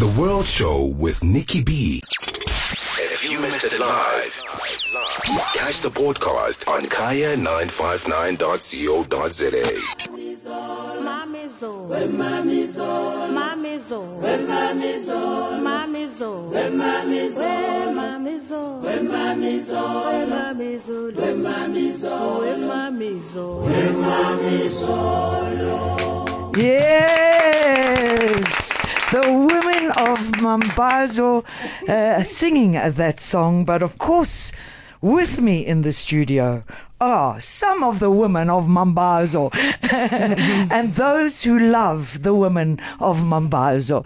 The World Show with Nicky B. If you missed it live, catch the podcast on kaya959.co.za. Mamizo. Mamizo. Mamizo. Mamizo. Mamizo. Mamizo. Mamizo. Mamizo. Yes, the of Mambazo uh, singing that song, but of course, with me in the studio are some of the women of Mambazo and those who love the women of Mambazo.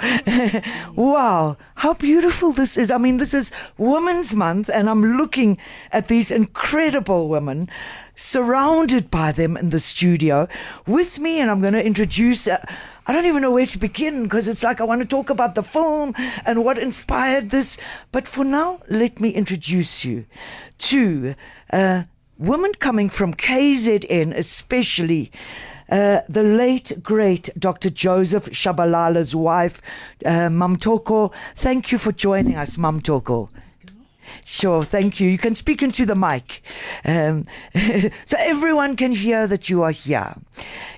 wow, how beautiful this is. I mean, this is Women's Month, and I'm looking at these incredible women surrounded by them in the studio with me, and I'm going to introduce. Uh, I don't even know where to begin because it's like I want to talk about the film and what inspired this. But for now, let me introduce you to a woman coming from KZN, especially. Uh, the late great Dr. Joseph Shabalala's wife, uh, Mam Thoko. Thank you for joining us, Mam Thoko. Sure, thank you. You can speak into the mic um, so everyone can hear that you are here.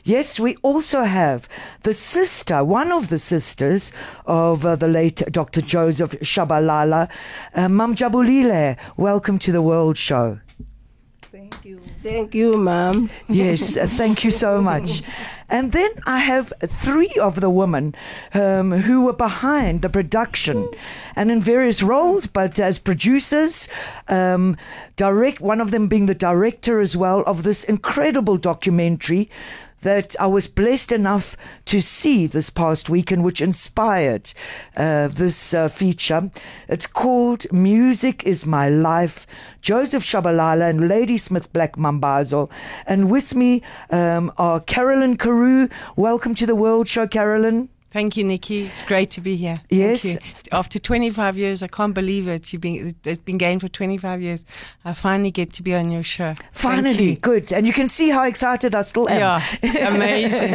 Yes, we also have the sister, one of the sisters of uh, the late Dr. Joseph Shabalala, uh, Mam Jabulile. Welcome to the World Show. Thank you. Thank you, ma'am. Yes, uh, thank you so much. And then I have three of the women um, who were behind the production. And in various roles, but as producers, um, direct, one of them being the director as well of this incredible documentary that I was blessed enough to see this past weekend, which inspired uh, this uh, feature. It's called Music is My Life. Joseph Shabalala and Ladysmith Black Mambazo. And with me um, are Carolyn Carew. Welcome to the World Show, Carolyn. Thank you, Nicky. It's great to be here. Thank Yes. you. After 25 years, I can't believe it. You've been, it's been going for 25 years. I finally get to be on your show. Finally, you. good. And you can see how excited I still am. Yeah, amazing.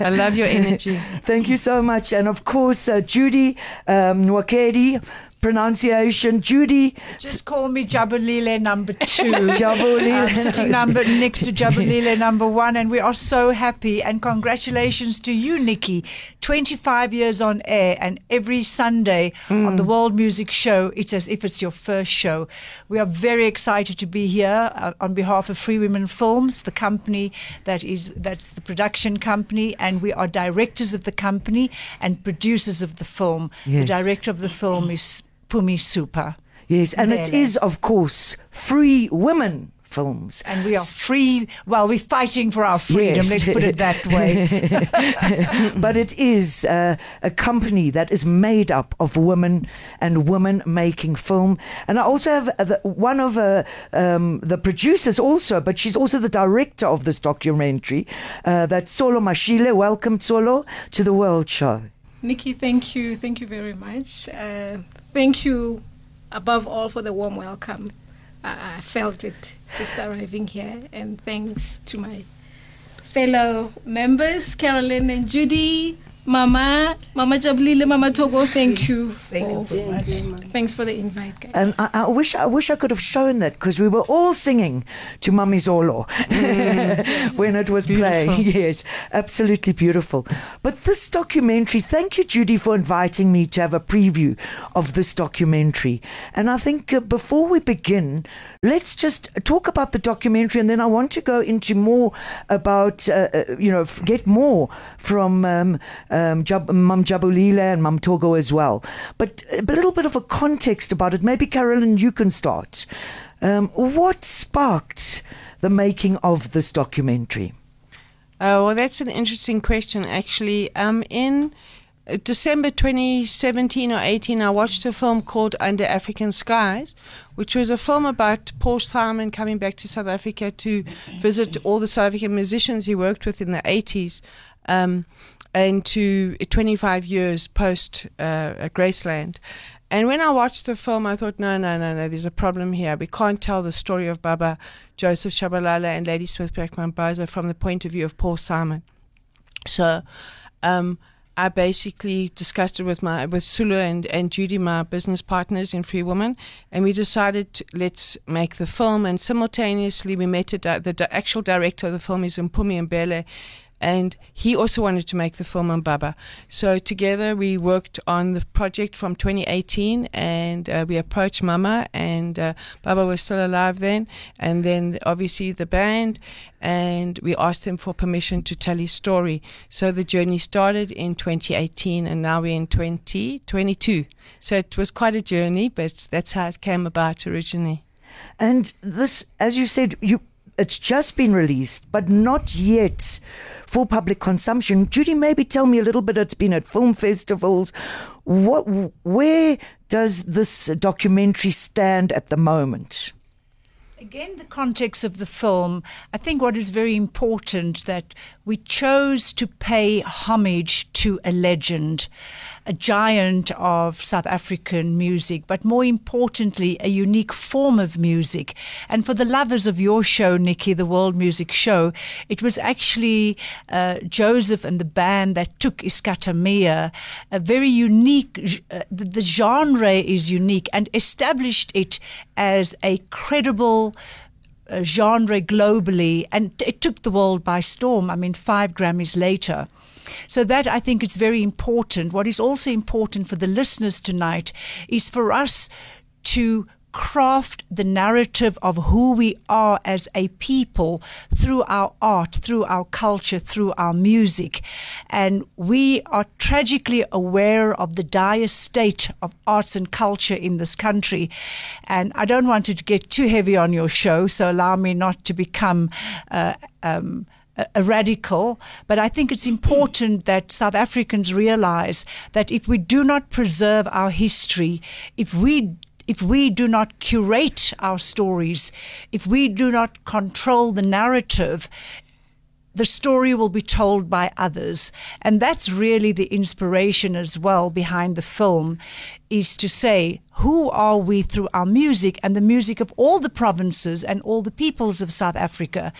I love your energy. Thank you so much. And of course, uh, Judi um, Nwokedi, pronunciation. Judi Just call me Jabulile number two. Jabulile. I'm sitting number next to Jabulile number one, and we are so happy. And congratulations to you, Nicky. 25 years on air, and every Sunday on the World Music Show, it's as if it's your first show. We are very excited to be here uh, on behalf of Free Women Films, the company that is that's the production company, and we are directors of the company and producers of the film. The director of the film is Pumi Super. Yes, and it is, of course, free women films. And we are free. Well, we're fighting for our freedom. Yes. Let's put it that way. but it is uh, a company that is made up of women and women making film. And I also have uh, the, one of uh, um, the producers also, but she's also the director of this documentary. Uh, that's Tsholo Mashile. Welcome, Tsholo, to the World Show. Nicky, thank you. Thank you very much. Uh, thank you, above all, for the warm welcome. I, I felt it just arriving here. And thanks to my fellow members, Carolyn and Judi, Mama, Mama Jabulile, Mama Thoko, thank you. Thank you so much. Thanks for the invite, guys. And I, I wish I wish I could have shown that because we were all singing to Mummy Zolo when it was playing. Yes, absolutely beautiful. But this documentary, thank you, Judi, for inviting me to have a preview of this documentary. And I think uh, before we begin, let's just talk about the documentary, and then I want to go into more about, uh, uh, you know, get more from um, um, Jab- Mum Jabulile and Mum Thoko as well. But a little bit of a context about it. Maybe Carolyn, you can start. Um, what sparked the making of this documentary? Uh, well, that's an interesting question, actually. Um, in uh, December 2017 or 18, I watched a film called Under African Skies, which was a film about Paul Simon coming back to South Africa to visit all the South African musicians he worked with in the 80s. Um, and to 25 years post uh, Graceland. And when I watched the film, I thought, no, no, no, no, there's a problem here. We can't tell the story of Baba Joseph Shabalala and Lady Ladysmith Black Mambazo from the point of view of Paul Simon. So um, I basically discussed it with my with Tsholo and, and Judi, my business partners in Free Woman, and we decided to, let's make the film. And simultaneously, we met di- the di- actual director of the film is Mpumi Mbele, and he also wanted to make the film on Baba. So together we worked on the project from 2018, and uh, we approached Mama, and uh, Baba was still alive then, and then obviously the band, and we asked him for permission to tell his story. So the journey started in 2018, and now we're in 2022. So it was quite a journey, but that's how it came about originally. And this, as you said, you it's just been released, but not yet for public consumption. Judi, maybe tell me a little bit. It's been at film festivals. What, where does this documentary stand at the moment? Again, the context of the film, I think what is very important that we chose to pay homage to a legend, a giant of South African music, but more importantly, a unique form of music. And for the lovers of your show, Nikki, the World Music Show, it was actually uh, Joseph and the band that took Isicathamiya, a very unique, uh, the, the genre is unique, and established it as a credible uh, genre globally, and it took the world by storm. I mean, five Grammys later. So that I think is very important. What is also important for the listeners tonight is for us to craft the narrative of who we are as a people through our art, through our culture, through our music. And we are tragically aware of the dire state of arts and culture in this country. And I don't want to get too heavy on your show, so allow me not to become. Uh, um, a radical, but I think it's important that South Africans realize that if we do not preserve our history, if we if we do not curate our stories, if we do not control the narrative, the story will be told by others. And that's really the inspiration as well behind the film is to say, who are we through our music and the music of all the provinces and all the peoples of South Africa?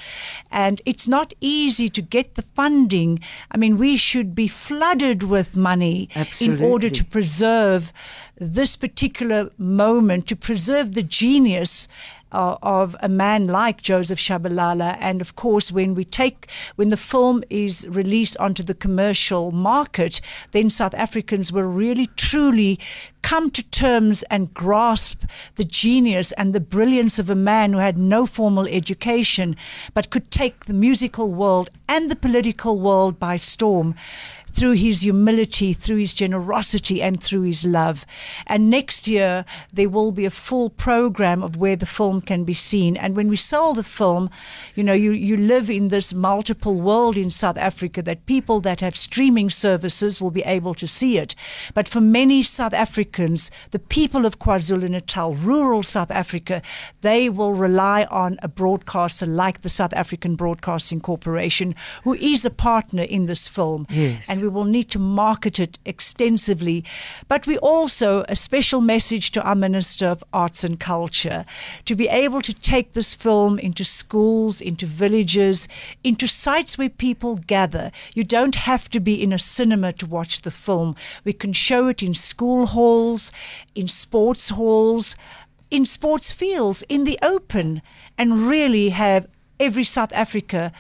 And it's not easy to get the funding. I mean, we should be flooded with money Absolutely. in order to preserve this particular moment, to preserve the genius uh, of a man like Joseph Shabalala. And of course, when we take, when the film is released onto the commercial market, then South Africans will really truly come to terms and grasp the genius and the brilliance of a man who had no formal education, but could take the musical world and the political world by storm through his humility, through his generosity, and through his love. And next year, there will be a full program of where the film can be seen. And when we sell the film, you know, you, you live in this multiple world in South Africa that people that have streaming services will be able to see it. But for many South Africans, the people of KwaZulu Natal, rural South Africa, they will rely on a broadcaster like the South African Broadcasting Corporation, who is a partner in this film. Yes. And we will need to market it extensively. But we also, a special message to our Minister of Arts and Culture, to be able to take this film into schools, into villages, into sites where people gather. You don't have to be in a cinema to watch the film. We can show it in school halls, in sports halls, in sports fields, in the open, and really have every South Africa,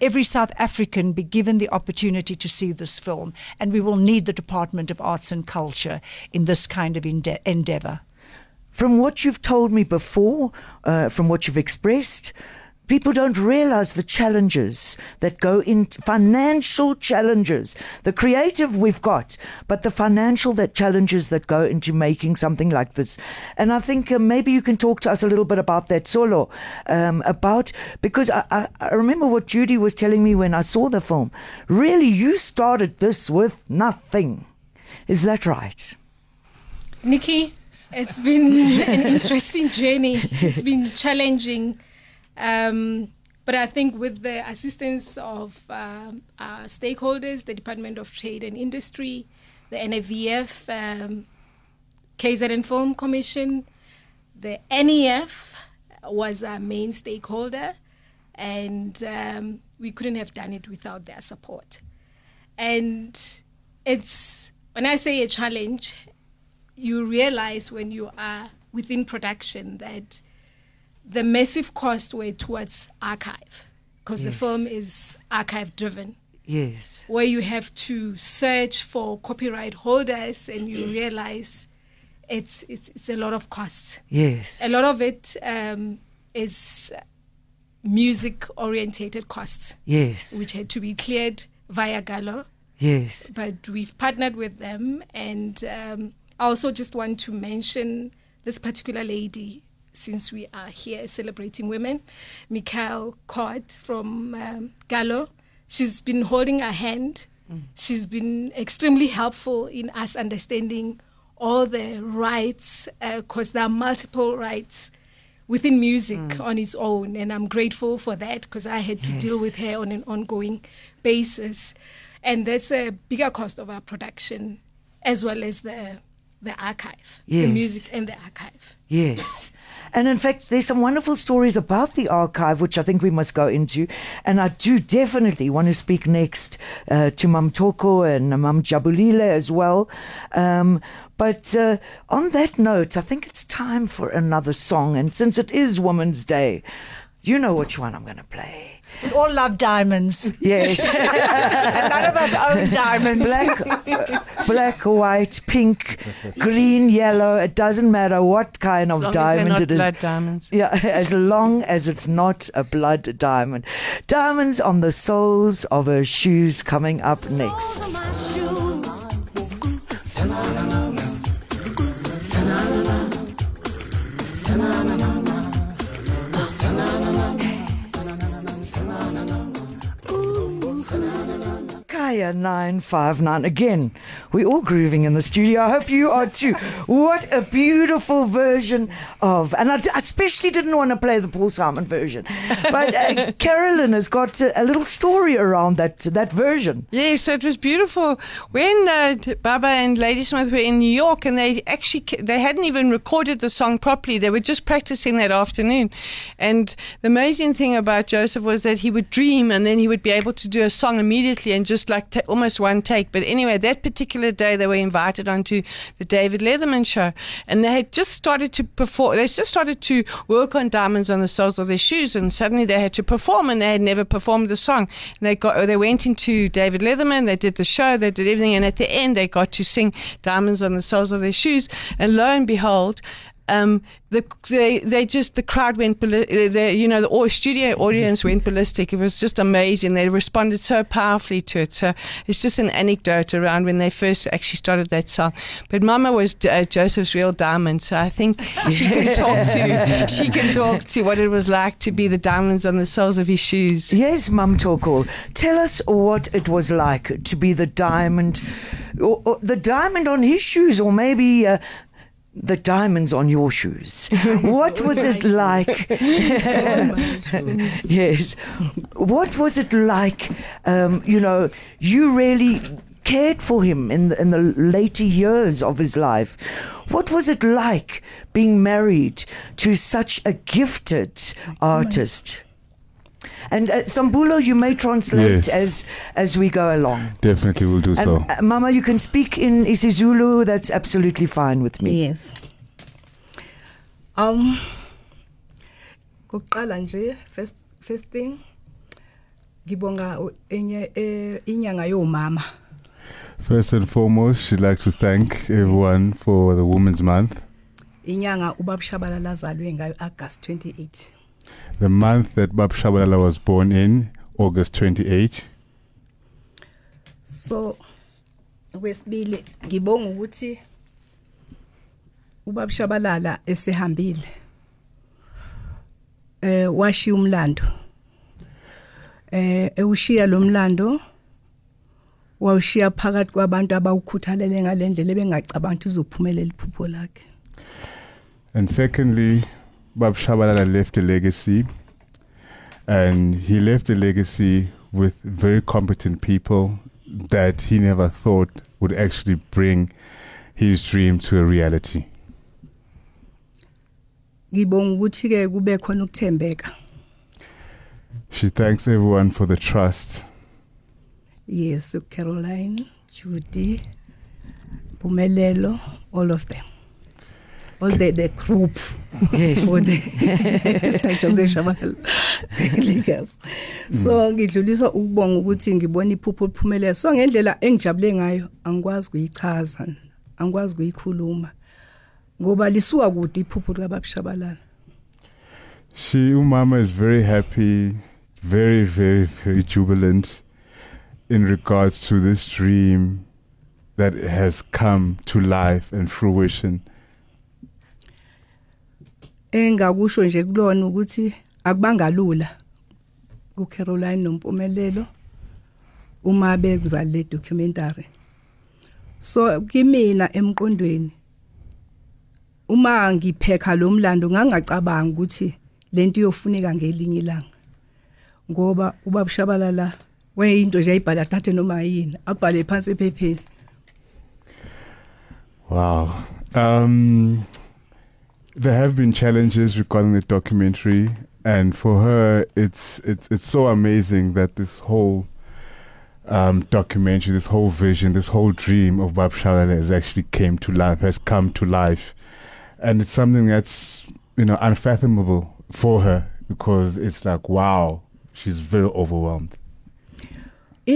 every South African be given the opportunity to see this film. And we will need the Department of Arts and Culture in this kind of ende- endeavor. From what you've told me before, uh, from what you've expressed, people don't realize the challenges that go in financial challenges. The creative we've got but the financial that challenges that go into making something like this. And i think uh, maybe you can talk to us a little bit about that Tsholo um, about because I, I, I remember what Judi was telling me when i saw the film. Really you started this with nothing. Is that right? Nicky, it's been an interesting journey. It's been challenging. Um, but I think with the assistance of um our stakeholders, the Department of Trade and Industry, the NFVF, um, KZN Film Commission, the NEF was our main stakeholder, and um, we couldn't have done it without their support. And it's when I say a challenge, you realize when you are within production that the massive cost were towards archive because the film is archive driven Yes. where you have to search for copyright holders and you realize it's it's it's a lot of costs. Yes. A lot of it um, is music orientated costs, Yes. which had to be cleared via Gallo. Yes. But we've partnered with them, and um, I also just want to mention this particular lady since we are here celebrating women, Mikhail Kod from um, Gallo. She's been holding our hand. Mm. She's been extremely helpful in us understanding all the rights, uh, because there are multiple rights within music mm. on its own. And I'm grateful for that because I had to deal with her on an ongoing basis. And that's a bigger cost of our production as well as the the archive, the music and the archive. Yes. And in fact, there's some wonderful stories about the archive, which I think we must go into. And I do definitely want to speak next uh, to Mam Thoko and Mam Jabulile as well. Um, but uh, on that note, I think it's time for another song. And since it is Women's Day, you know which one I'm going to play. We all love diamonds. Yes. and none of us own diamonds. black, uh, black, white, pink, green, yellow. It doesn't matter what kind of As long as diamond not it is. blood diamonds. Yeah, as long as it's not a blood diamond. Diamonds on the soles of her shoes coming up next. 959. Again, we're all grooving in the studio. I hope you are too. What a beautiful version of. And I, d- I especially didn't want to play the Paul Simon version. But uh, Carolyn has got a, a little story around that, that version. Yeah, so it was beautiful when uh, Baba and Ladysmith were in New York, and they actually they hadn't even recorded the song properly. They were just practicing that afternoon, and the amazing thing about Joseph was that he would dream, and then he would be able to do a song immediately and just like ta- almost one take. But anyway, that particular day they were invited onto the David Letterman show, and they had just started to perform. They just started to work on diamonds on the soles of their shoes, and suddenly they had to perform, and they had never performed the song. And they got they went into David Letterman. They did the show. They did everything, and at the end they got to sing "Diamonds on the Soles of Their Shoes." And lo and behold. Um, the they they just the crowd went balli- uh, the you know the studio audience went ballistic. It was just amazing. They responded so powerfully to it. So it's just an anecdote around when they first actually started that song. But Mama was uh, Joseph's real diamond, so I think she can talk to she can talk to what it was like to be the diamonds on the soles of his shoes. Yes, Mum Thoko. Tell us what it was like to be the diamond, or, or the diamond on his shoes, or maybe uh, the diamonds on your shoes. What was it like? yes. What was it like? Um, you know, you really cared for him in the, in the later years of his life. What was it like being married to such a gifted artist? And uh, Sambulo, you may translate Yes. as as we go along. Definitely we'll do And, so. uh, Mama, you can speak in isiZulu. That's absolutely fine with me. Yes. Um kuqala nje first first thing ngibonga u- enye inyanga yomama. First and foremost, she'd like to thank everyone for the Women's Month, Inyanga ubaba Shabalala azalwe ngayo August 28. The month that Bab Shabalala was born in, August 28. So wesibili ngibonga ukuthi ubaba Shabalala esehambile. Eh washiya umlando. Eh ewushiya lo mlando wawushiya phakathi kwabantu abawukhuthalele ngalendlela bengacabanga ukuthi uzophumelela iphupho lakhe. And secondly, Bab Shabalala left a legacy, and he left a legacy with very competent people that he never thought would actually bring his dream to a reality. Ngibonga ukuthi ke kube khona ukuthembeka. She thanks everyone for the trust. Yes, Caroline. Judi, Pumelelo, all of them. All the, the group. Yes. For the Jose Shabalala Lakers. So mm. ngidlulisa ukubonga ukuthi ngibona iphupho liphumelela. So ngendlela engijabule ngayo angikwazi kuyichaza, angikwazi kuyikhuluma. Ngoba lisuka kude iphupho likaBabshabalala. She, Umama, is very happy, very, very, very jubilant in regards to this dream that has come to life and fruition. Engakusho nje kulona ukuthi akubangalula kuCaroline nompumelelo uma benza le documentary so kimina emqondweni uma ngiphekha lo mlando ngangacabanga ukuthi lento iyofuneka ngelinye ilanga ngoba ubabushabalala wayinto nje ayibhala thathe noma yini abhale phansi ephepheni Wow. Um, there have been challenges regarding the documentary, and for her, it's it's it's so amazing that this whole um, documentary, this whole vision, this whole dream of Bab Shalala has actually came to life, has come to life, and it's something that's you know unfathomable for her because it's like wow, she's very overwhelmed.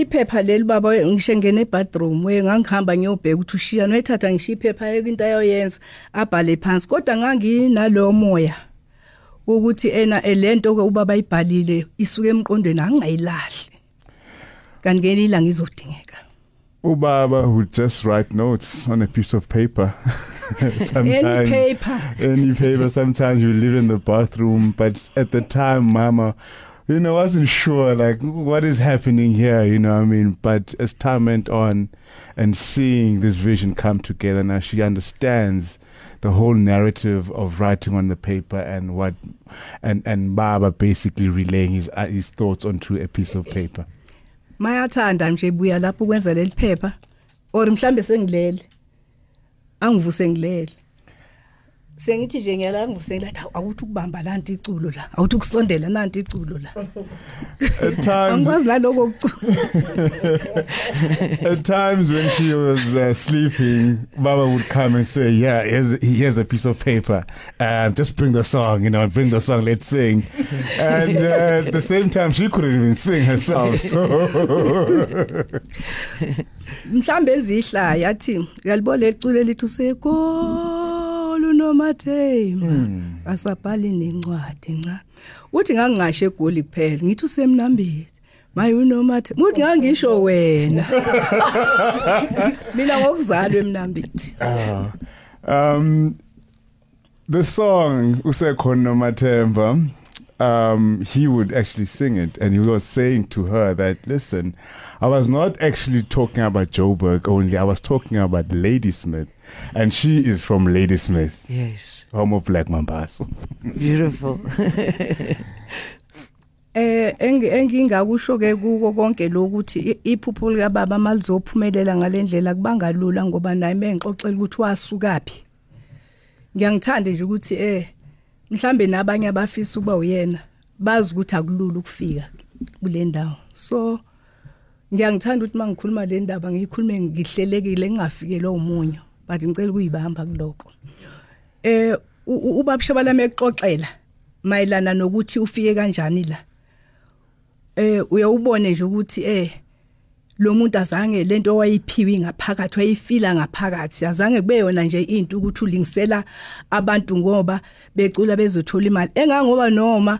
Iphepha leli baba ngisho ngene ebathroom we ngangihamba ngiyobheka ukuthi ushiya noyithatha ngisho iphepha yeke into ayoyenza abhale phansi kodwa nganginalo moya ukuthi ena eh, lento ke ubaba ayibhalile isuke emqondweni angingayilahli kanti ngeni ilanga izodingeka Ubaba would just write notes on a piece of paper. sometimes any paper any paper. Sometimes you live in the bathroom, but at the time, Mama, you know, I wasn't sure like what is happening here. You know, I mean, but as time went on, and seeing this vision come together, now she understands the whole narrative of writing on the paper and what, and and Baba basically relaying his uh, his thoughts onto a piece of paper. mayathanda nje buya lapho ukwenza leli phepha or mhlambe sengilele angivuse ngilele sengithi nje ngiyala ngivuse ngilathi "Hawu, awuthi ukubamba lanti iculo la awuthi ukusondela nanti iculo la At times, angikwazi naloko ukucula At times when she was uh, sleeping, Baba would come and say, "Yeah, here's here's a piece of paper. Um, just bring the song, you know, bring the song. Let's sing." And uh, at the same time, she couldn't even sing herself. So mhlambe ezihlaya yathi uyalibona lecule lithi usekolo nomathema asabhali nencwadi nca. Uthi ngangingasho egoli kuphela ngithi usemnambezi maye unomathema uthi ngangisho wena. Mina ngokuzalwa emnambithi um, the song "Usekhona Matemba," um, he would actually sing it, and he was saying to her that, "Listen, I was not actually talking about Joburg only. I was talking about Ladysmith, and she is from Ladysmith, Yes. home of Black Mambazo." Beautiful. eh engingakusho ke kuko konke lokuthi i- iphupho lika baba malizophumelela ngalendlela kubangalula ngoba naye mengixoxela ukuthi wasukapi ngiyangithanda nje ukuthi eh mhlambe nabanye abafisa ukuba uyena bazi ukuthi akulula ukufika kule ndawo. So ngiyangithanda ukuthi mangikhuluma le ndaba ngikhulume ngihlelekile ngingafikelwa umunyo but ngicela ukuyibamba kuloko eh u- u- ubabushabala mexoxela mayelana nokuthi ufike kanjani la. Eh uyawubone nje ukuthi eh lo muntu azange lento wayiphiwe ngaphakathi wayifila ngaphakathi. Azange kube yona nje into ukuthi ulingisela abantu ngoba becula bezothola imali. Engangoba noma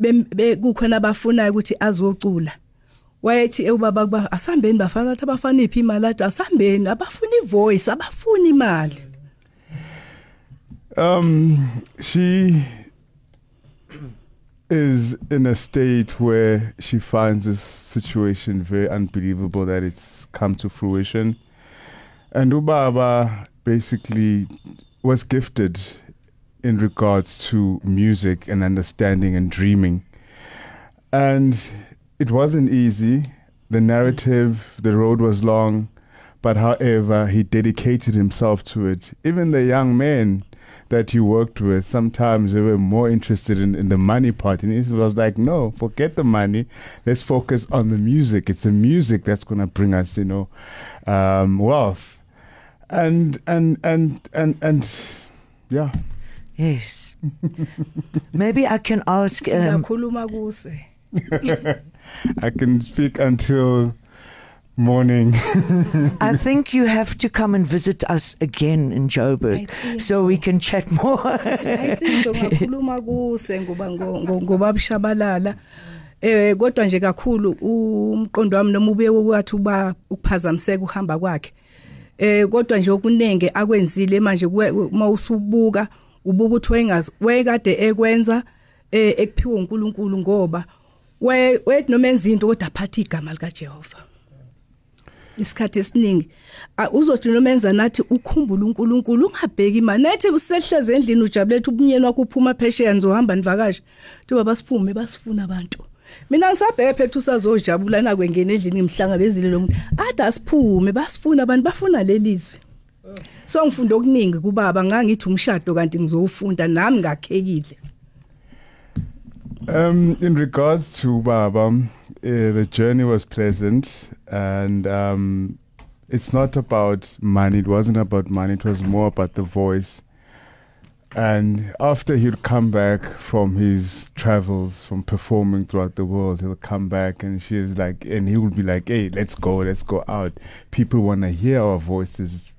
bem- be- kukhona abafunayo ukuthi azocula wayethi ubaba kuba asambeni bafana bathi abafana iphi imali athi asambeni abafuna ivoice abafuna imali. Um, she is in a state where she finds this situation very unbelievable that it's come to fruition. And Ubaba basically was gifted in regards to music and understanding and dreaming. And it wasn't easy. The narrative, the road was long, but however, he dedicated himself to it. Even the young men that you worked with, sometimes they were more interested in, in the money part. And he was like, no, forget the money. Let's focus on the music. It's the music that's going to bring us, you know, um, wealth. And, and, and, and, and, yeah. Yes. Maybe I can ask. Um, I can speak until morning. I think you have to come and visit us again in Joburg so, we can chat more. ayiqiniso ngakhuluma kuse ngoba ngo- ngo- ngoba bishabalala eh kodwa nje kakhulu umqondo wami noma ube ukwathi uba ukuphazamiseka uhamba kwakhe. Eh kodwa nje okunenge akwenzile manje kwe- uma usubuka ubuka ukuthi wengazi wayekade ekwenza eh ekuphiwa uNkulunkulu ngoba we wethi noma enza into kodwa aphatha igama lika Jehova isikhathi esiningi. A- uzothi noma enza nathi ukhumbula uNkulunkulu ungabheki imali nathi usehleze endlini ujabulethe ubumnyeni wakho uphuma phesheya nizohamba nivakashethi baba siphume basifuna abantu. Mina ngisabheke phethu usazojabula na kwengena endlini ngimhlangabezile lo muntu. Ade asiphume basifuna abantu bafuna lelizwe so ngifunda okuningi kubaba ngangithi umshado kanti ngizowufunda nami ngakhekile. Um, in regards to Baba, uh, the journey was pleasant, and um, it's not about money. It wasn't about money. It was more about the voice. And after he'll come back from his travels, from performing throughout the world, he'll come back and she's like, and he will be like, "Hey, let's go, let's go out. People want to hear our voices."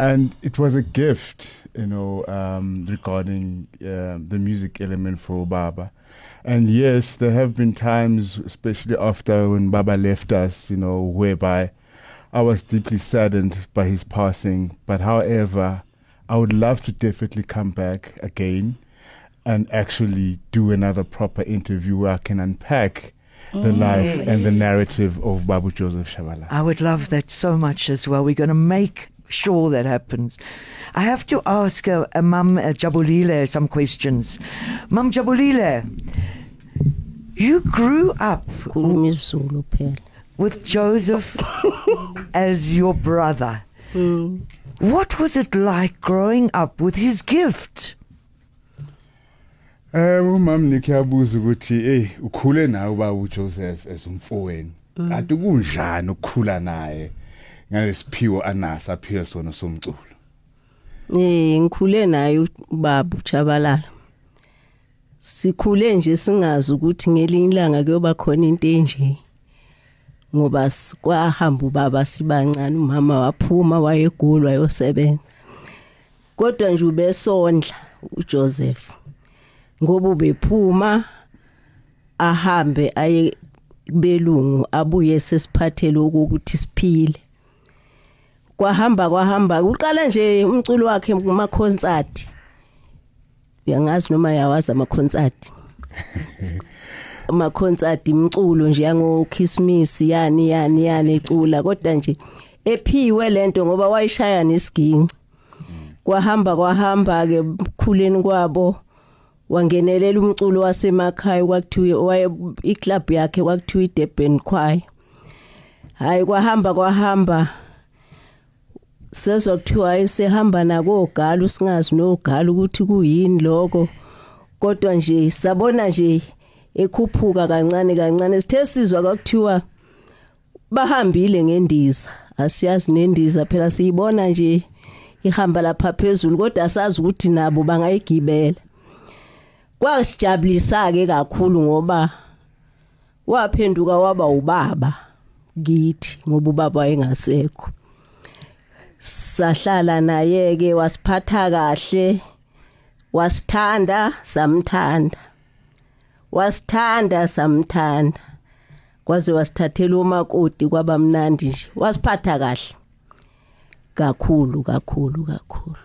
And it was a gift, you know, um, regarding uh, the music element for Baba. And yes, there have been times, especially after when Baba left us, you know, whereby I was deeply saddened by his passing. But however, I would love to definitely come back again and actually do another proper interview where I can unpack the mm. life and the narrative of Babu Joseph Shabalala. I would love that so much as well. We're going to make sure that happens. I have to ask uh, uh, Mum uh, Jabulile some questions. Mum Jabulile, you grew up khuluma with Joseph as your brother. What was it like growing up with his gift? Eh umam nikiyabuza ukuthi hey ukhule nawe baba uJoseph as umfowenu. Ati kunjani ukukhula naye ngalesiphiwo anaso aphiwe sona somculo. eh ngikhule naye ubaba uJabalala sikhule nje singazi ukuthi ngelinye ilanga kuyoba khona into enje ngoba kwahamba ubaba sibancane umama waphuma wayegulwa yosebenza kodwa nje ubesondla uJoseph ngoba ubephuma ahambe aye belungu abuye sesiphathele ukuthi siphile. Kwahamba kwahamba. Uqala nje umculo wakhe kuma concert uyangazi noma yawazi ama concert ama concert imculo nje yango Christmas yani yani yani ecula. Kodwa nje ephiwe lento ngoba wayishaya nesiginci. Kwahamba kwahamba ke khuleni kwabo. Wangenelela umculo wasemakhaya kwakuthiwa waye iclub yakhe kwakuthiwa iDurban Choir. Hayi kwahamba kwahamba. Sezokuthiwa esehamba nakogala singazi nogala ukuthi kuyini lokho. Kodwa nje sabona nje ekhuphuka kancane kancane. Sithe sizwa kwakuthiwa bahambile ngendiza. Asiyazi nendiza phela siyibona nje ihamba lapha phezulu kodwa asazi ukuthi nabo bangayigibela. Kwasijabulisa ke kakhulu ngoba waphenduka waba ubaba kithi ngoba ubaba wayengasekho. Sahlala naye ke wasiphatha kahle wasithanda samthanda. Wasithanda samthanda. Kwaze wasithathela umakoti kwabamnandi nje. Wasiphatha kahle. Kakhulu kakhulu kakhulu.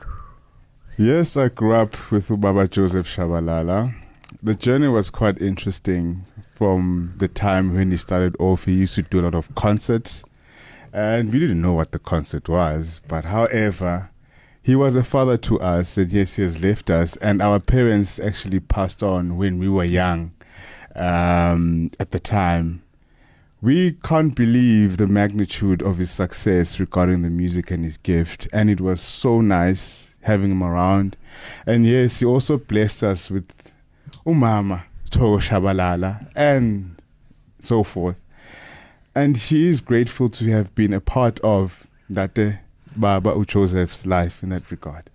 Yes, I grew up with Baba Joseph Shabalala. The journey was quite interesting from the time when he started off. He used to do a lot of concerts, and we didn't know what the concert was. But however, he was a father to us, and yes, he has left us. And our parents actually passed on when we were young um, at the time. We can't believe the magnitude of his success regarding the music and his gift. And it was so nice having him around. And yes, he also blessed us with Umama, Thoko Shabalala, and so forth. And she is grateful to have been a part of that uh, Baba Joseph's life in that regard.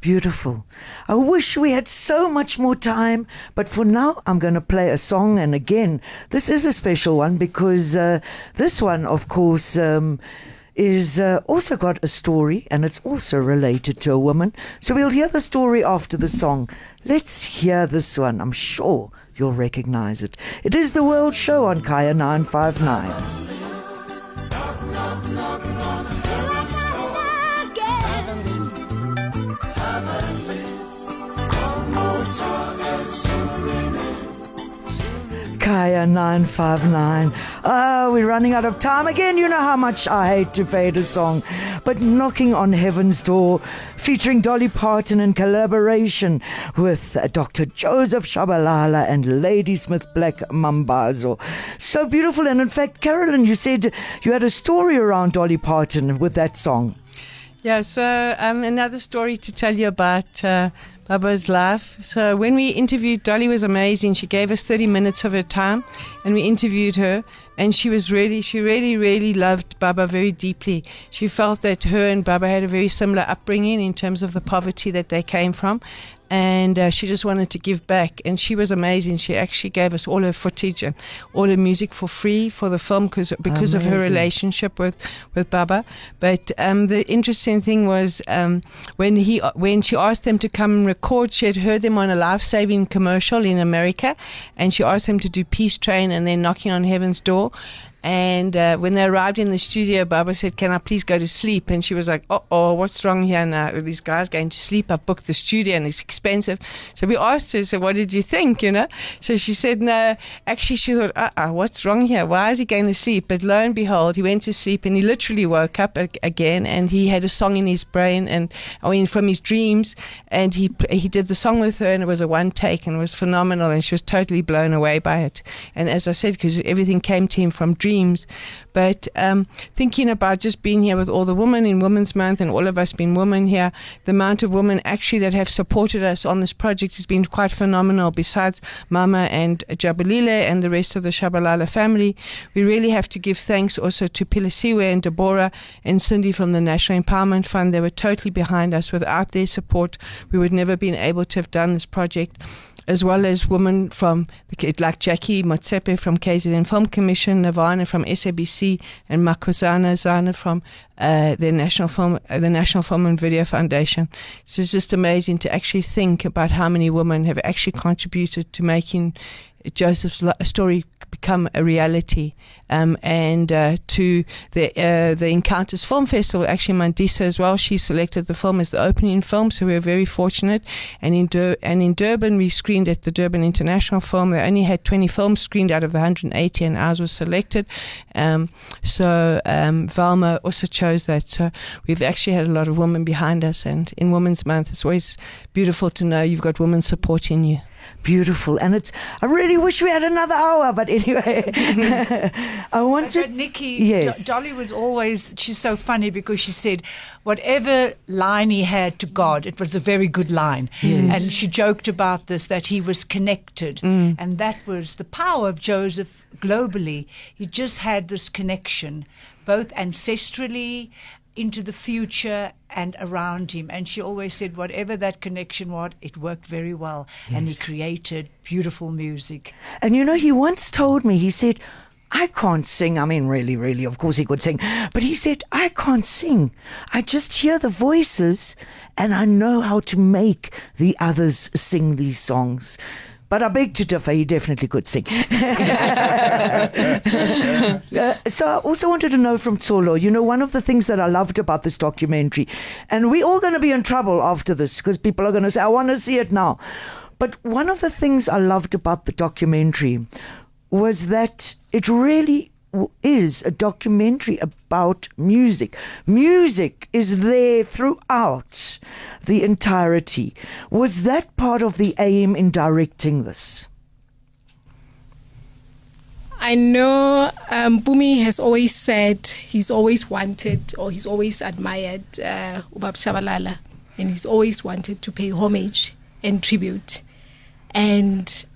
Beautiful. I wish we had so much more time, but for now, I'm going to play a song. And again, this is a special one because uh, this one, of course, um, is uh, also got a story and it's also related to a woman. So we'll hear the story after the song. Let's hear this one. I'm sure you'll recognize it. It is the World Show on Kaya 959. Kaya 959. Oh, we're running out of time again. You know how much I hate to fade a song. But Knocking on Heaven's Door, featuring Dolly Parton in collaboration with uh, Dr. Joseph Shabalala and Ladysmith Black Mambazo. So beautiful. And in fact, Carolyn, you said you had a story around Dolly Parton with that song. Yeah, so um, another story to tell you about uh, Baba's life. So when we interviewed, Dolly was amazing. She gave us 30 minutes of her time and we interviewed her. And she was really, she really, really loved Baba very deeply. She felt that her and Baba had a very similar upbringing in terms of the poverty that they came from. And uh, she just wanted to give back. And she was amazing. She actually gave us all her footage and all her music for free for the film cause, because of her relationship with, with Baba. But um, the interesting thing was um, when he when she asked them to come and record, she had heard them on a life saving commercial in America, and she asked them to do Peace Train and then Knocking on Heaven's Door. And uh, when they arrived in the studio, Baba said, "Can I please go to sleep?" And she was like, "Oh, oh, what's wrong here now? These guys going to sleep? I booked the studio and it's expensive." So we asked her, "So what did you think?" You know. So she said, "No, actually, she thought, uh-uh, what's wrong here? Why is he going to sleep?" But lo and behold, he went to sleep and he literally woke up ag- again and he had a song in his brain and I mean from his dreams and he he did the song with her and it was a one take and it was phenomenal and she was totally blown away by it. And as I said, because everything came to him from dreams. But um, thinking about just being here with all the women in Women's Month and all of us being women here, the amount of women actually that have supported us on this project has been quite phenomenal. Besides Mama and Jabulile and the rest of the Shabalala family, we really have to give thanks also to Pilisiwe and Deborah and Cindy from the National Empowerment Fund. They were totally behind us. Without their support, we would never have been able to have done this project as well as women from like Jackie Motsepe from KZN Film Commission, Nirvana from SABC, and Makosana Zana from uh, the National Film, uh, the National Film and Video Foundation. So it's just amazing to actually think about how many women have actually contributed to making Joseph's story become a reality. Um, and uh, to the uh, the Encounters Film Festival, actually Mandisa as well. She selected the film as the opening film, so we were very fortunate. And in Dur- and in Durban, we screened at the Durban International Film. They only had 20 films screened out of the 180, and ours was selected. Um, so um, Valma also chose that. So we've actually had a lot of women behind us, and in Women's Month, it's always beautiful to know you've got women supporting you. Beautiful. And it's, I really wish we had another hour, but anyway, I wanted. to. But Nicky, Yes. Do- Dolly was always, she's so funny because she said, whatever line he had to God, it was a very good line. Yes. And she joked about this, that he was connected. Mm. And that was the power of Joseph globally. He just had this connection, both ancestrally into the future and around him. And she always said, whatever that connection was, it worked very well. And he created beautiful music. And you know, he once told me, he said, I can't sing. I mean, really, really, of course he could sing. But he said, I can't sing. I just hear the voices and I know how to make the others sing these songs. But I beg to differ, he definitely could sing. Uh, so I also wanted to know from Tsholo, you know, one of the things that I loved about this documentary, and we're all going to be in trouble after this because people are going to say, I want to see it now. But one of the things I loved about the documentary was that it really is a documentary about music. Music is there throughout the entirety. Was that part of the aim in directing this? I know um, Bumi has always said he's always wanted or he's always admired uh, Ubab Shabalala. and he's always wanted to pay homage and tribute. And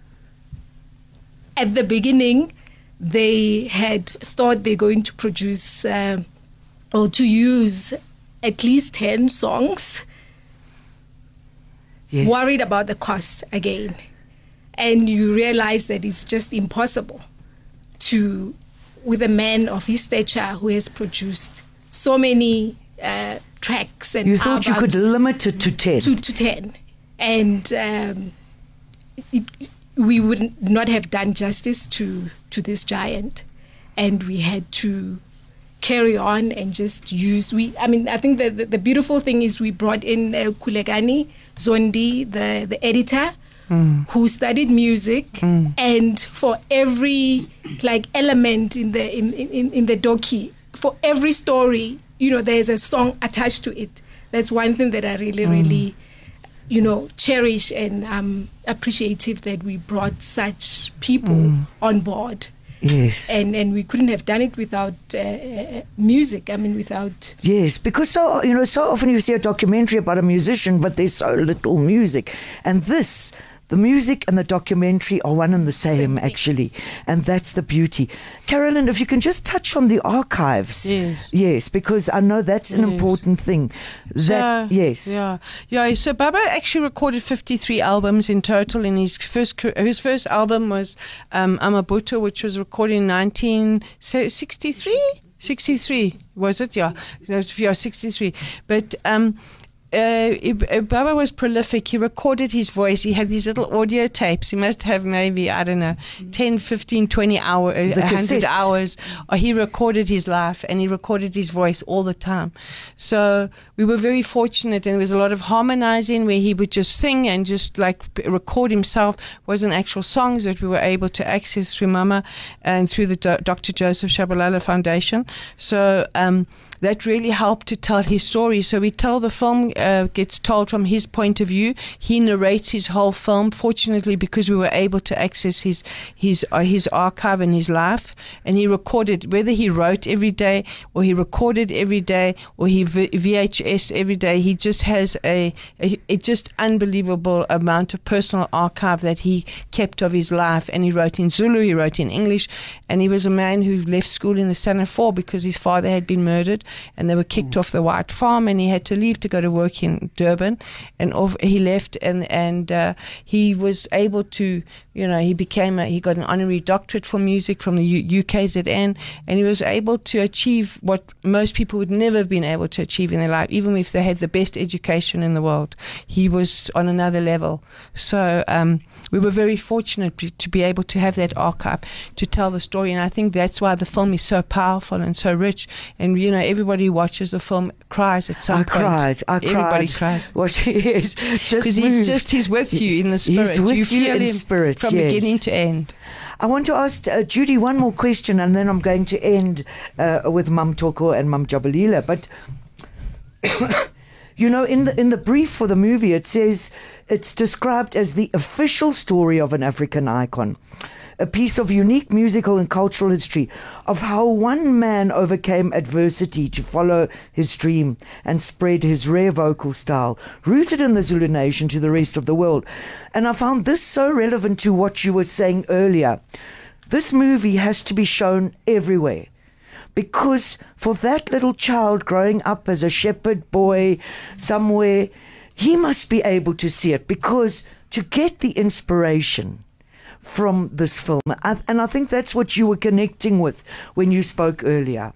at the beginning, they had thought they're going to produce uh, or to use at least 10 songs, Yes. worried about the cost again. And you realize that it's just impossible to, with a man of his stature who has produced so many uh, tracks and You thought you could limit it to 10. to, to 10 and um, it, we would not have done justice to to this giant. And we had to carry on and just use we i mean i think that the, the beautiful thing is we brought in uh, kulegani zondi the the editor mm. who studied music. Mm. And for every like element in the in, in, in the doki for every story you know there's a song attached to it. That's one thing that i really really mm. You know cherish and i'm appreciative that we brought such people on board Yes. and and we couldn't have done it without uh, uh, music i mean without Yes, because so you know, so often you see a documentary about a musician, but there's so little music. And this, the music and the documentary are one and the same, actually, and that's the beauty. Carolyn, if you can just touch on the archives, Yes. yes, because I know that's an Yes. important thing. That yes, Yeah. Yeah. So Baba actually recorded 53 albums in total. In his first, his first album was um, Amabutho, which was recorded in 1963? 63, was it? Yeah. Yeah, 63. But, um, uh, uh, Baba was prolific. He recorded his voice. He had these little audio tapes. He must have maybe, I don't know, 10, 15, 20 hour, uh, 100 cassettes. hours. Or he recorded his life and he recorded his voice all the time. So we were very fortunate and there was a lot of harmonizing where he would just sing and just like record himself. wasn't actual songs that we were able to access through Mama and through the Do- Dr. Joseph Shabalala Foundation. So, um, that really helped to tell his story. So we tell the film uh, gets told from his point of view. He narrates his whole film. Fortunately, because we were able to access his his uh, his archive and his life, and he recorded whether he wrote every day or he recorded every day or he v- VHS every day. He just has a, a, a just unbelievable amount of personal archive that he kept of his life. And he wrote in Zulu, he wrote in English, and he was a man who left school in the Standard Four because his father had been murdered and they were kicked off the white farm and he had to leave to go to work in Durban. And off, he left and and uh, he was able to you know he became a, he got an honorary doctorate for music from the U- UKZN and he was able to achieve what most people would never have been able to achieve in their life even if they had the best education in the world. He was on another level. So um, we were very fortunate to be able to have that archive to tell the story and I think that's why the film is so powerful and so rich. And you know everybody who watches the film cries at some I point. cried. I everybody cried. cries. Well, she is just because he's just he's with you in the spirit. He's with you you feel in him spirit, from yes. beginning to end I want to ask uh, Judi one more question, and then I'm going to end uh, with Mum Thoko and Mum Jabulile. But you know, in the in the brief for the movie, it says it's described as the official story of an African icon. A piece of unique musical and cultural history of how one man overcame adversity to follow his dream and spread his rare vocal style, rooted in the Zulu nation to the rest of the world. And I found this so relevant to what you were saying earlier. This movie has to be shown everywhere because for that little child growing up as a shepherd boy somewhere, he must be able to see it because to get the inspiration from this film, and I think that's what you were connecting with when you spoke earlier.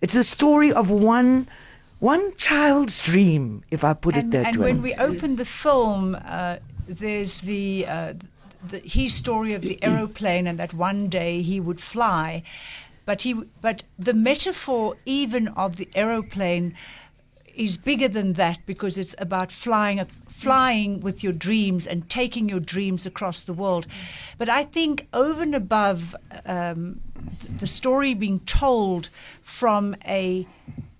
It's the story of one one child's dream, if I put it and, that and way. And when we open the film, uh, there's the, uh, the his story of the aeroplane and that one day he would fly, but he but the metaphor even of the aeroplane is bigger than that because it's about flying a, flying with your dreams and taking your dreams across the world. But I think over and above um, the story being told from a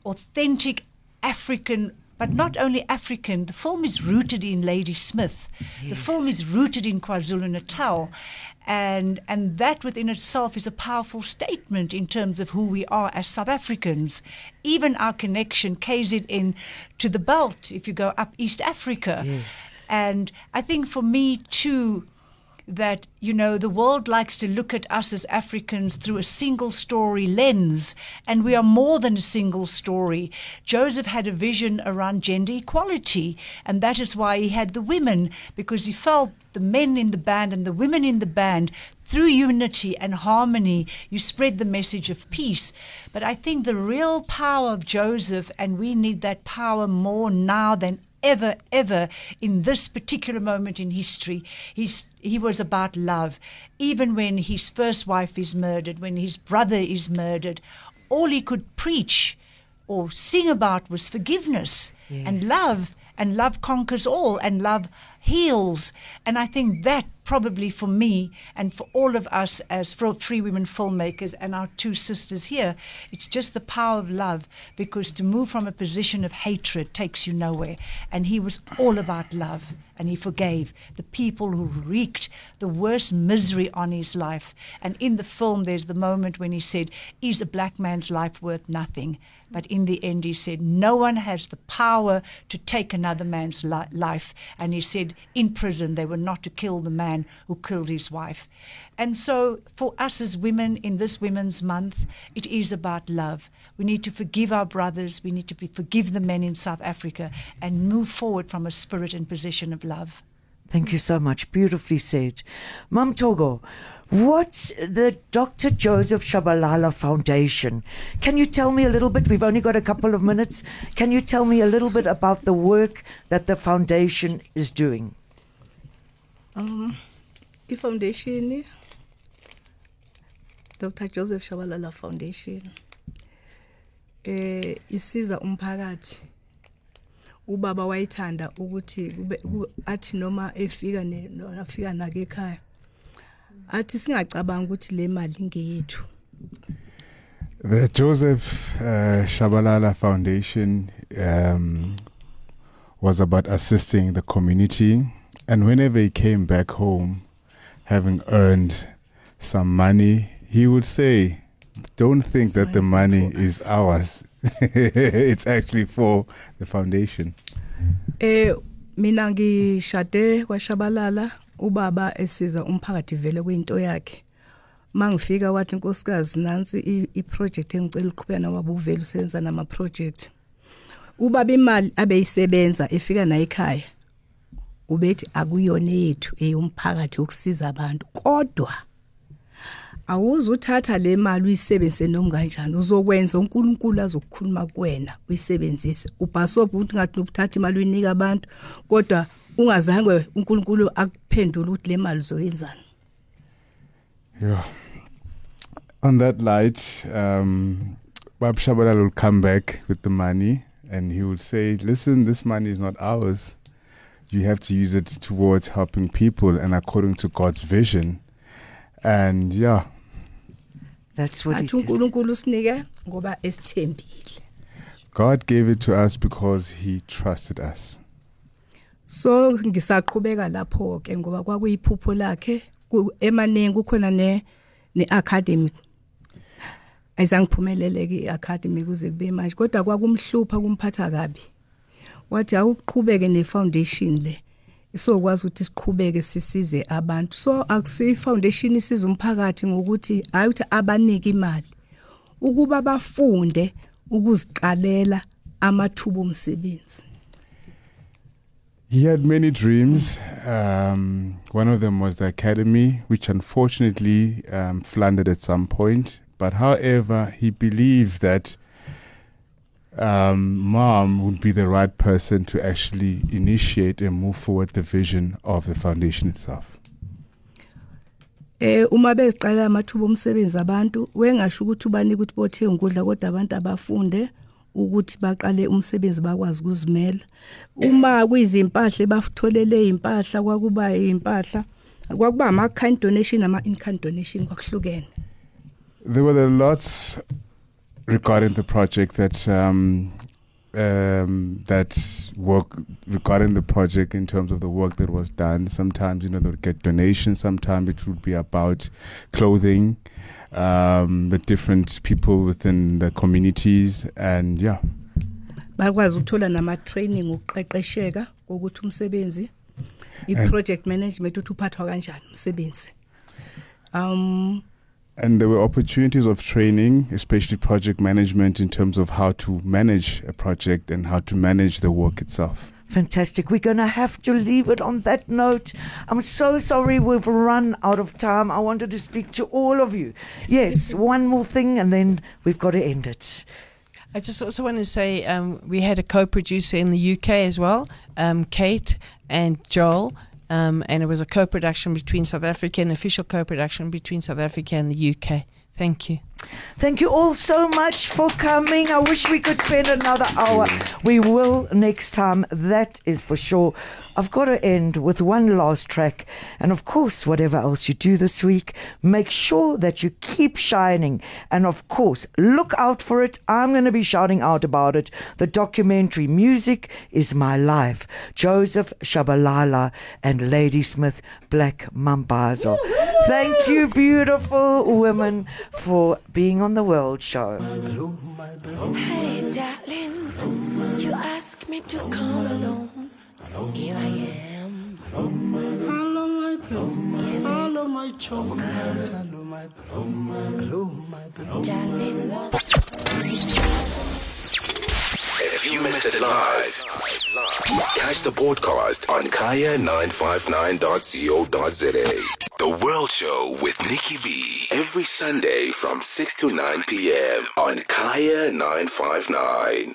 authentic African but not only African. The film is rooted in Ladysmith. The film is rooted in KwaZulu Natal. And, and that within itself is a powerful statement in terms of who we are as South Africans. Even our connection, KZN, to the belt, if you go up East Africa. Yes. And I think for me, too, that you know the world likes to look at us as Africans through a single story lens and we are more than a single story. Joseph had a vision around gender equality and that is why he had the women because he felt the men in the band and the women in the band through unity and harmony you spread the message of peace. But i think the real power of Joseph and we need that power more now than ever, ever in this particular moment in history. He's, he was about love. Even when his first wife is murdered, when his brother is murdered, all he could preach or sing about was forgiveness and love. And love conquers all, and love heals. And I think that probably for me and for all of us as free women filmmakers and our two sisters here, it's just the power of love because to move from a position of hatred takes you nowhere. And he was all about love and he forgave the people who wreaked the worst misery on his life. And in the film, there's the moment when he said, Is a black man's life worth nothing? But in the end, he said, No one has the power to take another man's li- life. And he said, In prison, they were not to kill the man who killed his wife. And so, for us as women in this Women's Month, it is about love. We need to forgive our brothers, we need to be, forgive the men in South Africa, and move forward from a spirit and position of love. Thank you so much. Beautifully said. Mam Thoko, what's the Dr. Joseph Shabalala Foundation? Can you tell me a little bit? We've only got a couple of minutes. Can you tell me a little bit about the work that the foundation is doing? Um, i-foundation Dr. Joseph Shabalala Foundation eh isiza umphakathi ubaba wayithanda ukuthi kube ku- athi noma efika ne no- afika nake ekhaya athi singacabanga ukuthi le mali ingeyethu The Joseph uh, Shabalala Foundation um, was about assisting the community. And whenever he came back home, having earned some money, he would say, Don't think This that the money is ours. it's actually for the foundation. Eh mina ngishade kwaShabalala ubaba esiza umphakathi vele kuyinto yakhe mangifika wathi inkosikazi nansi i- iproject engicela uqhubeka nawabo uvele usenza nama project ubaba imali abeyisebenza efika nayo ekhaya ubethi akuyona yethu eyomphakathi ukusiza abantu kodwa awuzuthatha le mali uyisebenzise noma kanjani uzokwenza uNkulunkulu azokukhuluma kuwena uyisebenzise ubhasobo ukuthi ngathi ukuthatha imali uyinika abantu kodwa ungazange uNkulunkulu akuphendule ukuthi le mali uzoyenzani Yeah. On that light, um, Bab Shabalala will come back with the money and he will say, Listen, this money is not ours. You have to use it towards helping people and according to God's vision. And yeah, That's what athi he uNkulunkulu usinike ngoba esithembile. God gave it to us because he trusted us. so ngisaqhubeka lapho ke ngoba kwakuyiphupho lakhe. Ku- emaningi kukhona ne ne academy ayizangiphumelele ke academy kuze kube manje kodwa kwakumhlupha kumphatha kabi wathi awuqhubeke ne foundation le sokwazi ukuthi siqhubeke sisize abantu so isiza umphakathi ngokuthi hayi ukuthi abanike imali ukuba bafunde ukuziqalela amathuba omsebenzi He had many dreams. Um, one of them was the academy, which unfortunately um, floundered at some point. But however, he believed that um, mom would be the right person to actually initiate and move forward the vision of the foundation itself. eh uma beziqala amathuba omsebenzi abantu wengasho ukuthi ubanike ukuthi bothenga ukudla kodwa abantu abafunde ukuthi baqale umsebenzi bakwazi ukuzimela uma kuyizimpahla batholele impahla kwakuba impahla kwakuba ama kind donation ama in kind donation kwakuhlukene There were a lots regarding the project that um, um, that work regarding the project in terms of the work that was done. Sometimes, you know, they would get donations. Sometimes it would be about clothing, um, the different people within the communities, and yeah. bakwazi ukuthola nama training ukuqeqesheka ukuthi umsebenzi i project management uthi uphathwa kanjani umsebenzi um And there were opportunities of training, especially project management, in terms of how to manage a project and how to manage the work itself. Fantastic. We're going to have to leave it on that note. I'm so sorry we've run out of time. I wanted to speak to all of you. Yes, one more thing and then we've got to end it. I just also want to say um, we had a co-producer in the UK as well, um, Kate and Joel, um, and it was a co-production between South Africa, an official co-production between South Africa and the UK. Thank you. Thank you all so much for coming. I wish we could spend another hour. We will next time, that is for sure. I've got to end with one last track. And of course, whatever else you do this week, make sure that you keep shining. And of course, look out for it. I'm going to be shouting out about it. The documentary Music is My Life. Joseph Shabalala and Ladysmith Black Mambazo. Thank you, beautiful women, for being on the World Show. Hey, darling, you asked me to come along. Here I am. Hello, my. Hello, my chocolate. Hello, my. Hello, my. Darling, If you missed it live, catch the broadcast on kaya959.co.za. The World Show with Nicky B. Every Sunday from 6 to 9 p.m. on Kaya 959.